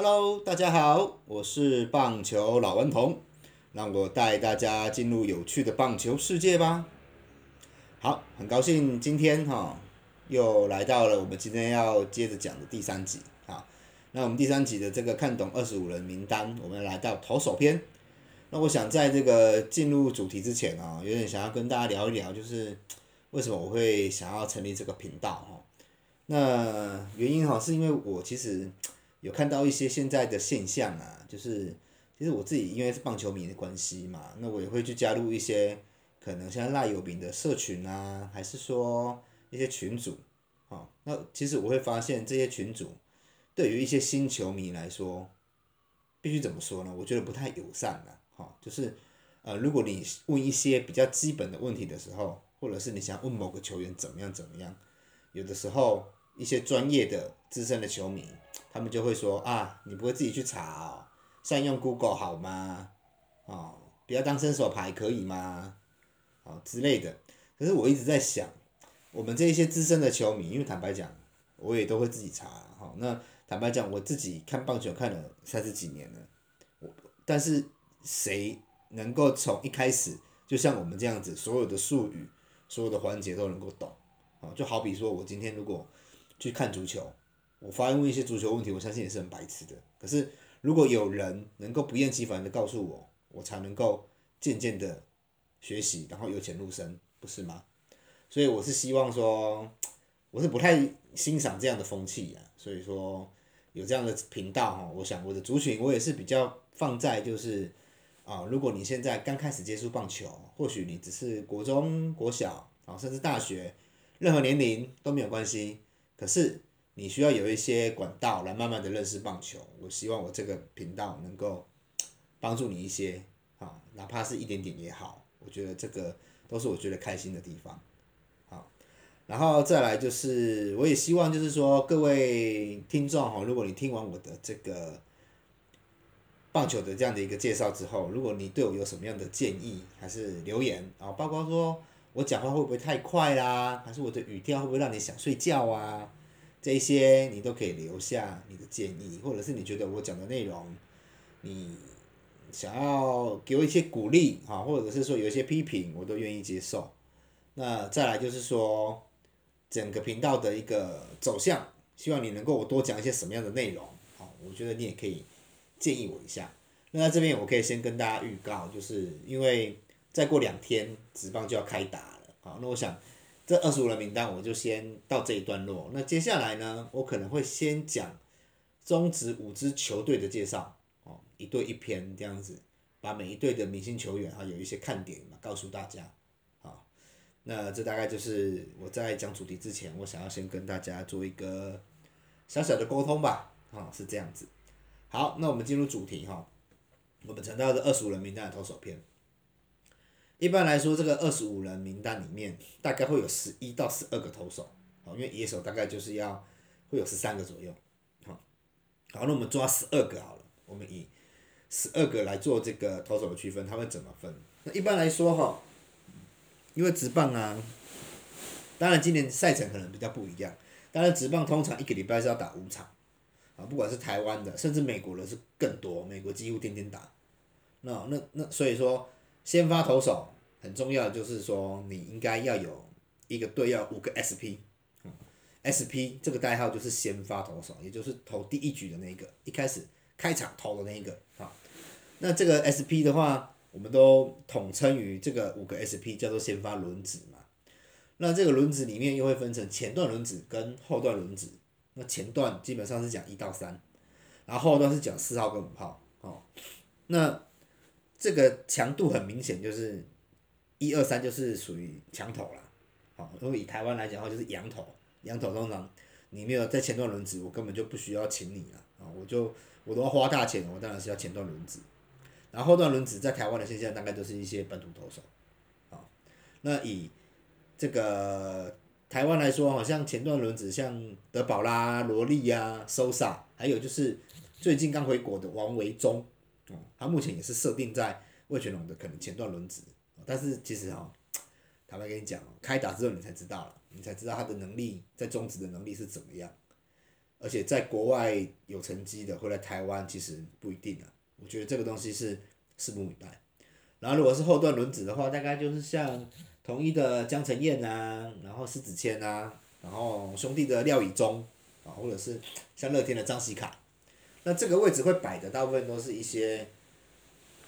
Hello，大家好，我是棒球老顽童，让我带大家进入有趣的棒球世界吧。好，很高兴今天哈又来到了我们今天要接着讲的第三集啊。那我们第三集的这个看懂二十五人名单，我们来到投手篇。那我想在这个进入主题之前啊，有点想要跟大家聊一聊，就是为什么我会想要成立这个频道哈。那原因哈是因为我其实。有看到一些现在的现象啊，就是其实我自己因为是棒球迷的关系嘛，那我也会去加入一些可能像赖友饼的社群啊，还是说一些群组，啊，那其实我会发现这些群组对于一些新球迷来说，必须怎么说呢？我觉得不太友善了，哈，就是呃，如果你问一些比较基本的问题的时候，或者是你想问某个球员怎么样怎么样，有的时候一些专业的资深的球迷。他们就会说啊，你不会自己去查哦，善用 Google 好吗？哦，不要当伸手牌可以吗？哦之类的。可是我一直在想，我们这一些资深的球迷，因为坦白讲，我也都会自己查哈。那坦白讲，我自己看棒球看了三十几年了，我但是谁能够从一开始就像我们这样子，所有的术语、所有的环节都能够懂？啊，就好比说我今天如果去看足球。我发问一些足球问题，我相信也是很白痴的。可是如果有人能够不厌其烦的告诉我，我才能够渐渐的学习，然后由浅入深，不是吗？所以我是希望说，我是不太欣赏这样的风气啊。所以说有这样的频道哈，我想我的族群我也是比较放在就是啊，如果你现在刚开始接触棒球，或许你只是国中、国小啊，甚至大学，任何年龄都没有关系。可是你需要有一些管道来慢慢的认识棒球，我希望我这个频道能够帮助你一些，啊，哪怕是一点点也好，我觉得这个都是我觉得开心的地方，好，然后再来就是，我也希望就是说各位听众哈，如果你听完我的这个棒球的这样的一个介绍之后，如果你对我有什么样的建议，还是留言啊，包括说我讲话会不会太快啦，还是我的语调会不会让你想睡觉啊？这些你都可以留下你的建议，或者是你觉得我讲的内容，你想要给我一些鼓励啊，或者是说有一些批评，我都愿意接受。那再来就是说，整个频道的一个走向，希望你能够多讲一些什么样的内容，好，我觉得你也可以建议我一下。那在这边我可以先跟大家预告，就是因为再过两天职棒就要开打了，好，那我想。这二十五人名单我就先到这一段落。那接下来呢，我可能会先讲中职五支球队的介绍，哦，一队一篇这样子，把每一队的明星球员啊有一些看点嘛告诉大家，好，那这大概就是我在讲主题之前，我想要先跟大家做一个小小的沟通吧，啊，是这样子。好，那我们进入主题哈，我们陈到的二十五人名单的投手篇。一般来说，这个二十五人名单里面大概会有十一到十二个投手，好，因为野手大概就是要会有十三个左右，好，好，那我们抓十二个好了，我们以十二个来做这个投手的区分，他会怎么分？那一般来说哈，因为直棒啊，当然今年赛程可能比较不一样，当然直棒通常一个礼拜是要打五场，啊，不管是台湾的，甚至美国的是更多，美国几乎天天打，那那那所以说。先发投手很重要，就是说你应该要有一个队要五个 SP，SP 这个代号就是先发投手，也就是投第一局的那个，一开始开场投的那一个啊。那这个 SP 的话，我们都统称于这个五个 SP 叫做先发轮子嘛。那这个轮子里面又会分成前段轮子跟后段轮子。那前段基本上是讲一到三，然后后段是讲四号跟五号哦。那这个强度很明显，就是一二三就是属于强头了，好，如果以台湾来讲的话，就是羊头，羊头通常你没有在前段轮子，我根本就不需要请你了，啊，我就我都要花大钱，我当然是要前段轮子，然后后段轮子在台湾的现象大概都是一些本土投手，啊，那以这个台湾来说，好像前段轮子像德保拉、罗莉呀、Sosa，，还有就是最近刚回国的王维忠。哦，他目前也是设定在魏全龙的可能前段轮值，但是其实哈，坦白跟你讲，开打之后你才知道了，你才知道他的能力在中职的能力是怎么样。而且在国外有成绩的回来台湾其实不一定啊。我觉得这个东西是拭目以待。然后如果是后段轮子的话，大概就是像统一的江承燕啊，然后施子谦啊，然后兄弟的廖以忠啊，或者是像乐天的张喜凯。那这个位置会摆的大部分都是一些，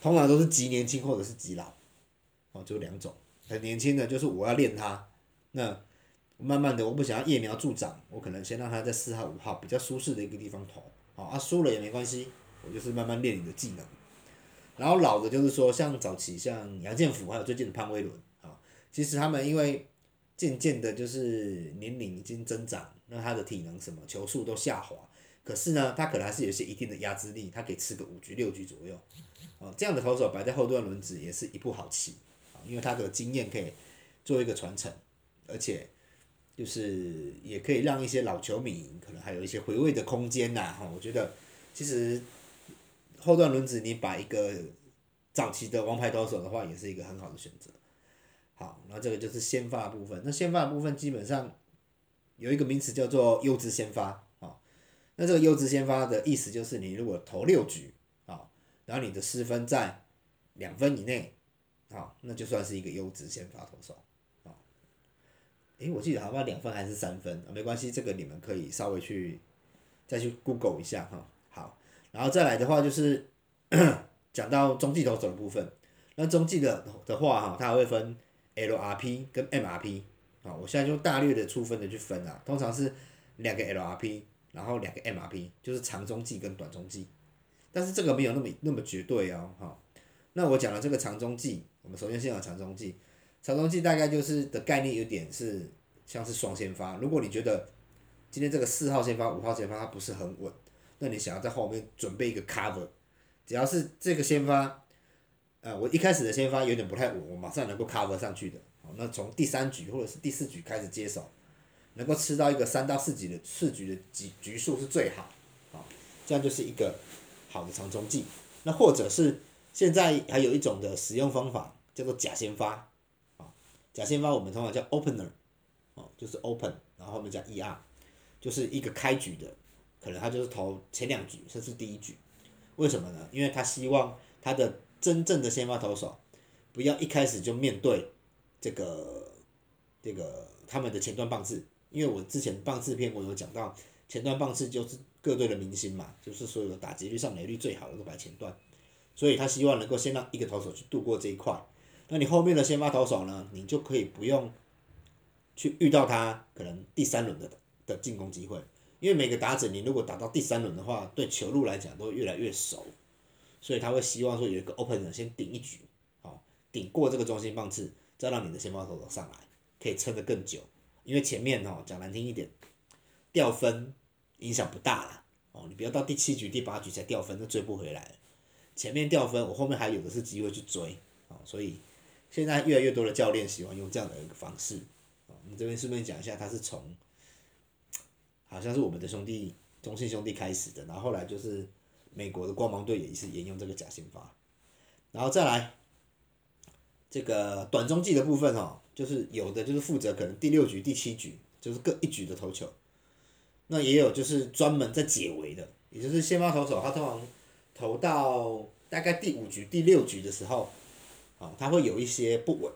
通常都是极年轻或者是极老，哦，就两种。很年轻的，就是我要练他，那慢慢的我不想要揠苗助长，我可能先让他在四号五号比较舒适的一个地方投，好啊输了也没关系，我就是慢慢练你的技能。然后老的就是说像早期像杨建福还有最近的潘威伦啊，其实他们因为渐渐的就是年龄已经增长，那他的体能什么球速都下滑，可是呢他可能还是有些一定的压制力，他可以吃个五局六局左右，哦这样的投手摆在后段轮子也是一步好棋。因为他的经验可以做一个传承，而且就是也可以让一些老球迷可能还有一些回味的空间呐。哈，我觉得其实后段轮子你摆一个早期的王牌投手的话，也是一个很好的选择。好，那这个就是先发部分。那先发部分基本上有一个名词叫做优质先发。那这个优质先发的意思就是你如果投六局啊，然后你的失分在两分以内。啊，那就算是一个优质先发投手，啊，诶，我记得好像两分还是三分啊，没关系，这个你们可以稍微去再去 Google 一下哈。好，然后再来的话就是 讲到中继投手的部分，那中继的的话哈，它还会分 LRP 跟 MRP，啊，我现在就大略的粗分的去分啊，通常是两个 LRP，然后两个 MRP，就是长中继跟短中继，但是这个没有那么那么绝对哦，哈。那我讲了这个长中继。我们首先先讲长中继，长中继大概就是的概念有点是像是双先发。如果你觉得今天这个四号先发、五号先发它不是很稳，那你想要在后面准备一个 cover，只要是这个先发，呃，我一开始的先发有点不太稳，我马上能够 cover 上去的。好，那从第三局或者是第四局开始接手，能够吃到一个三到四局的四局的局局数是最好，啊，这样就是一个好的长中继。那或者是现在还有一种的使用方法。叫做假先发，啊，假先发我们通常叫 opener，哦，就是 open，然后后面加 er，就是一个开局的，可能他就是投前两局甚至第一局，为什么呢？因为他希望他的真正的先发投手不要一开始就面对这个这个他们的前段棒次，因为我之前棒次片我有讲到前段棒次就是各队的明星嘛，就是所有的打击率上垒率最好的都摆前段，所以他希望能够先让一个投手去度过这一块。那你后面的先发投手呢？你就可以不用去遇到他可能第三轮的的进攻机会，因为每个打者你如果打到第三轮的话，对球路来讲都越来越熟，所以他会希望说有一个 opener 先顶一局，好顶过这个中心棒次，再让你的先发投手上来，可以撑得更久。因为前面哦讲难听一点，掉分影响不大啦，哦你不要到第七局第八局才掉分，那追不回来。前面掉分，我后面还有的是机会去追，哦所以。现在越来越多的教练喜欢用这样的一个方式，啊，我们这边顺便讲一下，他是从，好像是我们的兄弟中信兄弟开始的，然后后来就是美国的光芒队也是沿用这个假先发，然后再来，这个短中继的部分哦，就是有的就是负责可能第六局、第七局就是各一局的投球，那也有就是专门在解围的，也就是先发投手他通常投到大概第五局、第六局的时候。啊，他会有一些不稳，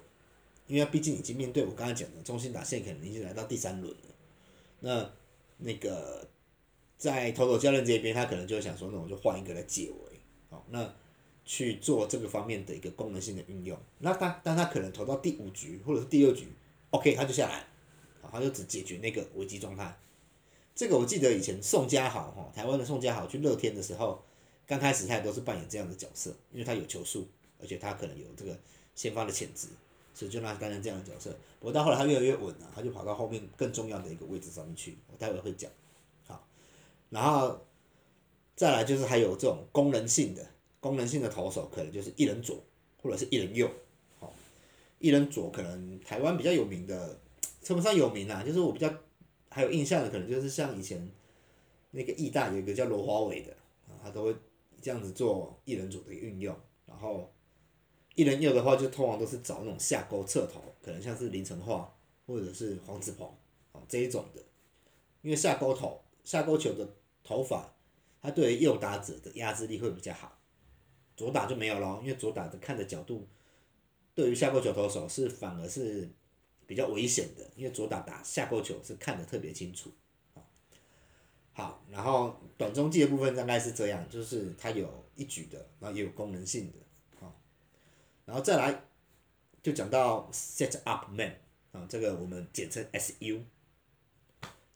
因为毕竟已经面对我刚才讲的中心打线，可能已经来到第三轮了。那那个在投手教练这边，他可能就想说，那我就换一个来解围，好，那去做这个方面的一个功能性的运用。那他当他可能投到第五局或者是第六局，OK，他就下来，他就只解决那个危机状态。这个我记得以前宋家豪哈，台湾的宋家豪去乐天的时候，刚开始他也都是扮演这样的角色，因为他有球速。而且他可能有这个先发的潜质，所以就让他担任这样的角色。不过到后来他越来越稳了，他就跑到后面更重要的一个位置上面去。我待会会讲，好，然后再来就是还有这种功能性的功能性的投手，可能就是一人左或者是一人右，好，一人左可能台湾比较有名的，称不上有名啊，就是我比较还有印象的，可能就是像以前那个义大有一个叫罗华伟的啊，他都会这样子做一人左的运用，然后。一人右的话，就通常都是找那种下钩侧投，可能像是林成化或者是黄子鹏，哦这一种的，因为下钩投下勾球的头发，它对于右打者的压制力会比较好，左打就没有咯，因为左打的看的角度，对于下勾球投手是反而是比较危险的，因为左打打下勾球是看得特别清楚。好，然后短中继的部分大概是这样，就是它有一举的，然后也有功能性的，好，然后再来就讲到 set up man 啊，这个我们简称 SU，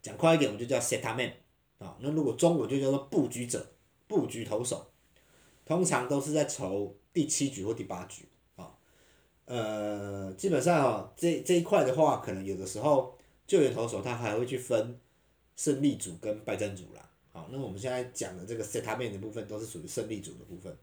讲快一点我们就叫 set up man 啊，那如果中文就叫做布局者、布局投手，通常都是在筹第七局或第八局啊，呃，基本上啊，这这一块的话，可能有的时候救援投手他还会去分。胜利组跟败战组啦，好，那我们现在讲的这个 set up 面的部分都是属于胜利组的部分，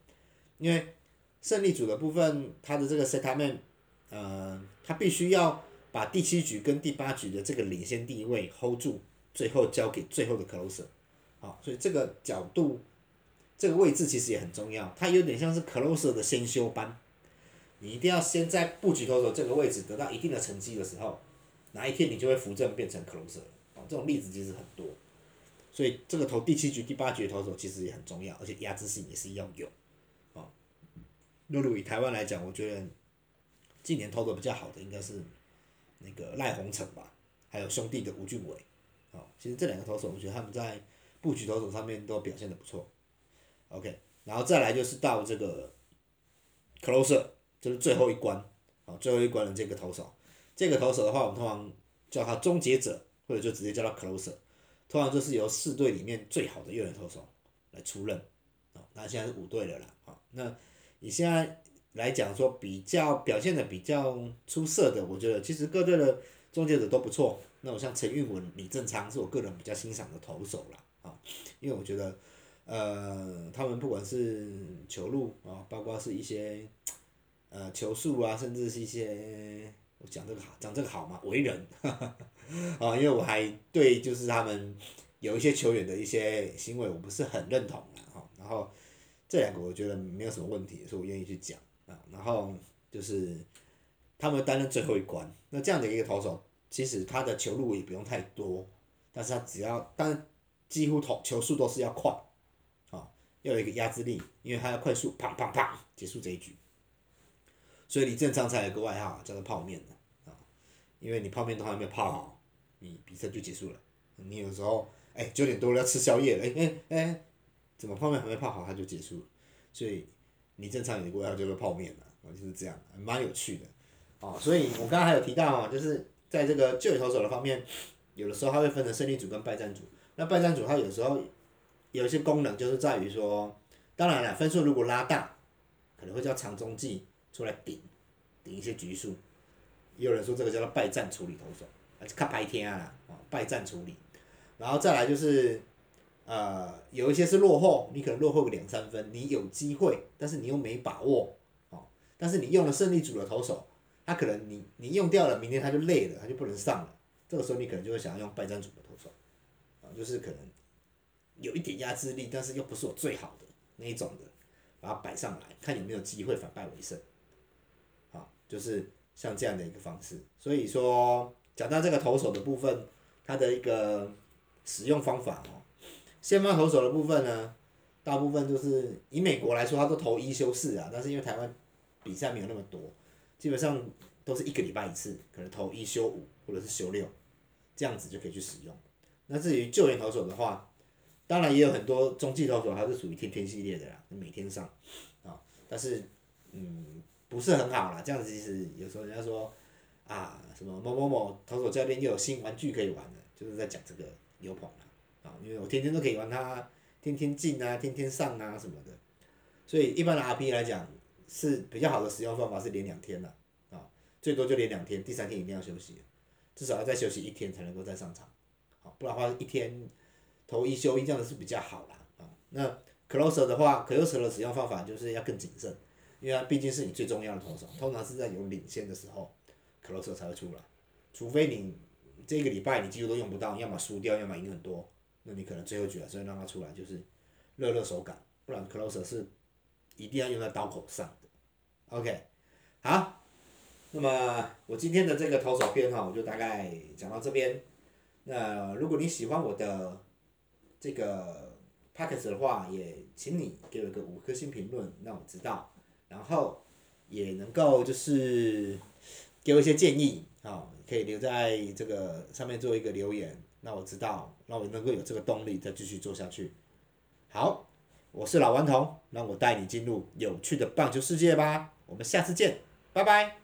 因为胜利组的部分，它的这个 set up 面呃，它必须要把第七局跟第八局的这个领先地位 hold 住，最后交给最后的 closer，好，所以这个角度，这个位置其实也很重要，它有点像是 closer 的先修班，你一定要先在布局投手这个位置得到一定的成绩的时候，哪一天你就会扶正变成 closer 哦。这种例子其实很多，所以这个投第七局、第八局的投手其实也很重要，而且压制性也是要有，啊。如果以台湾来讲，我觉得近年投的比较好的应该是那个赖鸿成吧，还有兄弟的吴俊伟，啊，其实这两个投手，我觉得他们在布局投手上面都表现的不错。OK，然后再来就是到这个 closer，就是最后一关，啊，最后一关的这个投手，这个投手的话，我们通常叫他终结者。或者就直接叫他 closer，通常就是由四队里面最好的右人投手来出任，哦，那现在是五队了啦，好，那你现在来讲说比较表现的比较出色的，我觉得其实各队的终结者都不错，那我像陈运文、李正昌是我个人比较欣赏的投手啦，啊，因为我觉得，呃，他们不管是球路啊，包括是一些，呃，球速啊，甚至是一些。我讲这个好，讲这个好吗？为人，啊，因为我还对就是他们有一些球员的一些行为，我不是很认同的哈。然后这两个我觉得没有什么问题，所以我愿意去讲啊。然后就是他们担任最后一关，那这样的一个投手，其实他的球路也不用太多，但是他只要，但几乎投球速都是要快，要有一个压制力，因为他要快速，砰砰砰结束这一局。所以李正昌才有个外号叫做泡面的啊，因为你泡面都还没有泡好，你比赛就结束了。你有时候哎九点多了要吃宵夜了，哎哎哎，怎么泡面还没泡好它就结束了？所以李正昌有个外号叫做泡面的，就是这样，蛮有趣的。啊，所以我刚刚还有提到啊，就是在这个救援投手的方面，有的时候它会分成胜利组跟败战组。那败战组它有时候有一些功能就是在于说，当然了，分数如果拉大，可能会叫长中计。出来顶顶一些局数，也有人说这个叫做败战处理投手，还是看白天啊，啊败战处理，然后再来就是，呃有一些是落后，你可能落后个两三分，你有机会，但是你又没把握，哦，但是你用了胜利组的投手，他可能你你用掉了，明天他就累了，他就不能上了，这个时候你可能就会想要用败战组的投手，啊就是可能有一点压制力，但是又不是我最好的那一种的，把它摆上来，看有没有机会反败为胜。就是像这样的一个方式，所以说讲到这个投手的部分，它的一个使用方法哦，先发投手的部分呢，大部分就是以美国来说，他都投一休四啊，但是因为台湾比赛没有那么多，基本上都是一个礼拜一次，可能投一休五或者是休六，这样子就可以去使用。那至于救援投手的话，当然也有很多中继投手，他是属于天天系列的啦，每天上啊，但是嗯。不是很好啦，这样子其实有时候人家说，啊，什么某某某投手教练又有新玩具可以玩了，就是在讲这个牛棚啦，啊，因为我天天都可以玩它，天天进啊，天天上啊什么的，所以一般的 RP 来讲是比较好的使用方法是连两天了，啊，最多就连两天，第三天一定要休息，至少要再休息一天才能够再上场，好，不然的话一天投一休一这样子是比较好啦，啊，那 closer 的话，closer 的使用方法就是要更谨慎。因为它毕竟是你最重要的投手，通常是在有领先的时候，closer 才会出来。除非你这个礼拜你几乎都用不到，要么输掉，要么赢很多，那你可能最后局还是会让它出来，就是热热手感。不然 closer 是一定要用在刀口上的。OK，好，那么我今天的这个投手篇哈，我就大概讲到这边。那如果你喜欢我的这个 p o c k e t 的话，也请你给我一个五颗星评论，让我知道，然后也能够就是给我一些建议，啊，可以留在这个上面做一个留言，让我知道，让我能够有这个动力再继续做下去。好，我是老顽童，让我带你进入有趣的棒球世界吧，我们下次见，拜拜。